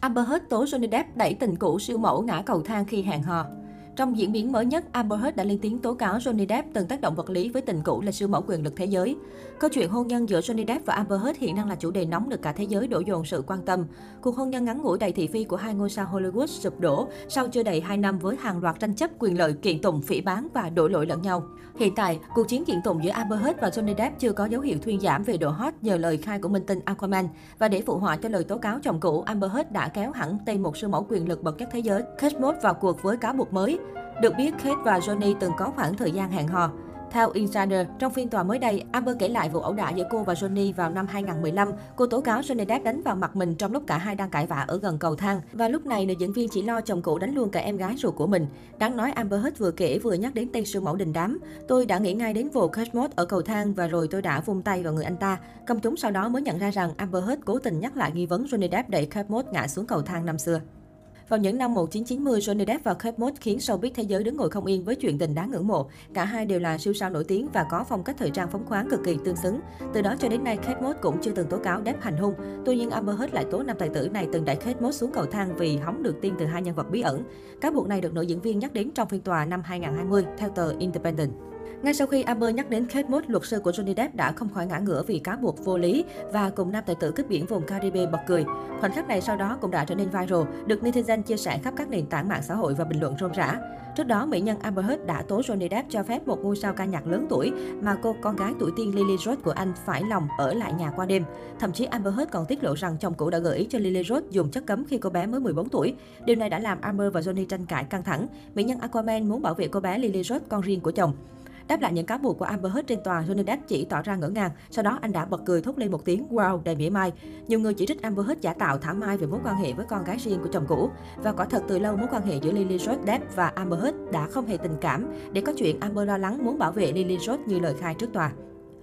Amber Heard tố Johnny Depp đẩy tình cũ siêu mẫu ngã cầu thang khi hẹn hò. Trong diễn biến mới nhất, Amber Heard đã lên tiếng tố cáo Johnny Depp từng tác động vật lý với tình cũ là siêu mẫu quyền lực thế giới. Câu chuyện hôn nhân giữa Johnny Depp và Amber Heard hiện đang là chủ đề nóng được cả thế giới đổ dồn sự quan tâm. Cuộc hôn nhân ngắn ngủi đầy thị phi của hai ngôi sao Hollywood sụp đổ sau chưa đầy 2 năm với hàng loạt tranh chấp quyền lợi, kiện tụng, phỉ bán và đổ lỗi lẫn nhau. Hiện tại, cuộc chiến kiện tụng giữa Amber Heard và Johnny Depp chưa có dấu hiệu thuyên giảm về độ hot nhờ lời khai của minh tinh Aquaman. Và để phụ họa cho lời tố cáo chồng cũ, Amber Heard đã kéo hẳn tay một siêu mẫu quyền lực bậc nhất thế giới, Kate Moss vào cuộc với cáo buộc mới. Được biết, Kate và Johnny từng có khoảng thời gian hẹn hò. Theo Insider, trong phiên tòa mới đây, Amber kể lại vụ ẩu đả giữa cô và Johnny vào năm 2015. Cô tố cáo Johnny Depp đánh vào mặt mình trong lúc cả hai đang cãi vã ở gần cầu thang. Và lúc này, nữ diễn viên chỉ lo chồng cũ đánh luôn cả em gái ruột của mình. Đáng nói Amber Heard vừa kể vừa nhắc đến tên siêu mẫu đình đám. Tôi đã nghĩ ngay đến vụ Kate Moss ở cầu thang và rồi tôi đã vung tay vào người anh ta. Công chúng sau đó mới nhận ra rằng Amber Heard cố tình nhắc lại nghi vấn Johnny Depp đẩy Kate Moss ngã xuống cầu thang năm xưa. Vào những năm 1990, Johnny Depp và Kate Moss khiến showbiz thế giới đứng ngồi không yên với chuyện tình đáng ngưỡng mộ. Cả hai đều là siêu sao nổi tiếng và có phong cách thời trang phóng khoáng cực kỳ tương xứng. Từ đó cho đến nay, Kate Moss cũng chưa từng tố cáo Depp hành hung. Tuy nhiên, Amber Heard lại tố nam tài tử này từng đẩy Kate Moss xuống cầu thang vì hóng được tin từ hai nhân vật bí ẩn. Cáo buộc này được nữ diễn viên nhắc đến trong phiên tòa năm 2020 theo tờ Independent. Ngay sau khi Amber nhắc đến Kate Moss, luật sư của Johnny Depp đã không khỏi ngã ngửa vì cáo buộc vô lý và cùng nam tài tử cướp biển vùng Caribe bật cười. Khoảnh khắc này sau đó cũng đã trở nên viral, được netizen chia sẻ khắp các nền tảng mạng xã hội và bình luận rôm rã. Trước đó, mỹ nhân Amber Heard đã tố Johnny Depp cho phép một ngôi sao ca nhạc lớn tuổi mà cô con gái tuổi tiên Lily Rose của anh phải lòng ở lại nhà qua đêm. Thậm chí Amber Heard còn tiết lộ rằng chồng cũ đã gợi ý cho Lily Rose dùng chất cấm khi cô bé mới 14 tuổi. Điều này đã làm Amber và Johnny tranh cãi căng thẳng. Mỹ nhân Aquaman muốn bảo vệ cô bé Lily Rose con riêng của chồng. Đáp lại những cáo buộc của Amber Heard trên tòa, Johnny Depp chỉ tỏ ra ngỡ ngàng. Sau đó anh đã bật cười thốt lên một tiếng wow đầy mỉa mai. Nhiều người chỉ trích Amber Heard giả tạo thả mai về mối quan hệ với con gái riêng của chồng cũ. Và quả thật từ lâu mối quan hệ giữa Lily Rose Depp và Amber Heard đã không hề tình cảm. Để có chuyện Amber lo lắng muốn bảo vệ Lily Rose như lời khai trước tòa.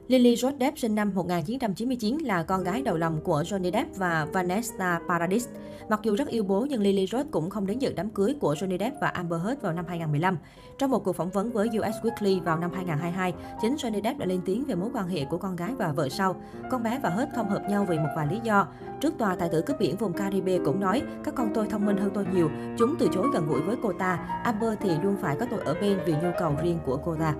Lily Rose Depp sinh năm 1999 là con gái đầu lòng của Johnny Depp và Vanessa Paradis. Mặc dù rất yêu bố nhưng Lily Rose cũng không đến dự đám cưới của Johnny Depp và Amber Heard vào năm 2015. Trong một cuộc phỏng vấn với US Weekly vào năm 2022, chính Johnny Depp đã lên tiếng về mối quan hệ của con gái và vợ sau. Con bé và Heard không hợp nhau vì một vài lý do. Trước tòa, tài tử cướp biển vùng Caribe cũng nói, các con tôi thông minh hơn tôi nhiều, chúng từ chối gần gũi với cô ta. Amber thì luôn phải có tôi ở bên vì nhu cầu riêng của cô ta.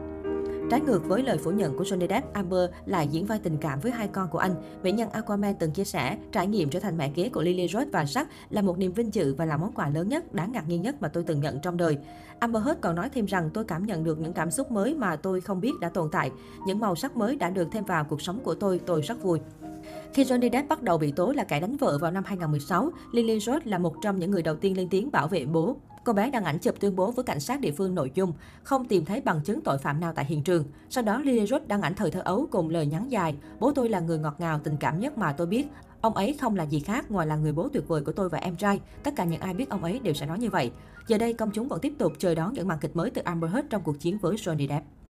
Trái ngược với lời phủ nhận của Johnny Depp, Amber lại diễn vai tình cảm với hai con của anh. Mỹ nhân Aquaman từng chia sẻ, trải nghiệm trở thành mẹ kế của Lily Rose và Jack là một niềm vinh dự và là món quà lớn nhất, đáng ngạc nhiên nhất mà tôi từng nhận trong đời. Amber Heard còn nói thêm rằng tôi cảm nhận được những cảm xúc mới mà tôi không biết đã tồn tại. Những màu sắc mới đã được thêm vào cuộc sống của tôi, tôi rất vui. Khi Johnny Depp bắt đầu bị tố là kẻ đánh vợ vào năm 2016, Lily Rose là một trong những người đầu tiên lên tiếng bảo vệ bố. Cô bé đăng ảnh chụp tuyên bố với cảnh sát địa phương nội dung, không tìm thấy bằng chứng tội phạm nào tại hiện trường. Sau đó, Lily Rose đăng ảnh thời thơ ấu cùng lời nhắn dài, bố tôi là người ngọt ngào, tình cảm nhất mà tôi biết. Ông ấy không là gì khác ngoài là người bố tuyệt vời của tôi và em trai. Tất cả những ai biết ông ấy đều sẽ nói như vậy. Giờ đây, công chúng vẫn tiếp tục chờ đón những màn kịch mới từ Amber Heard trong cuộc chiến với Johnny Depp.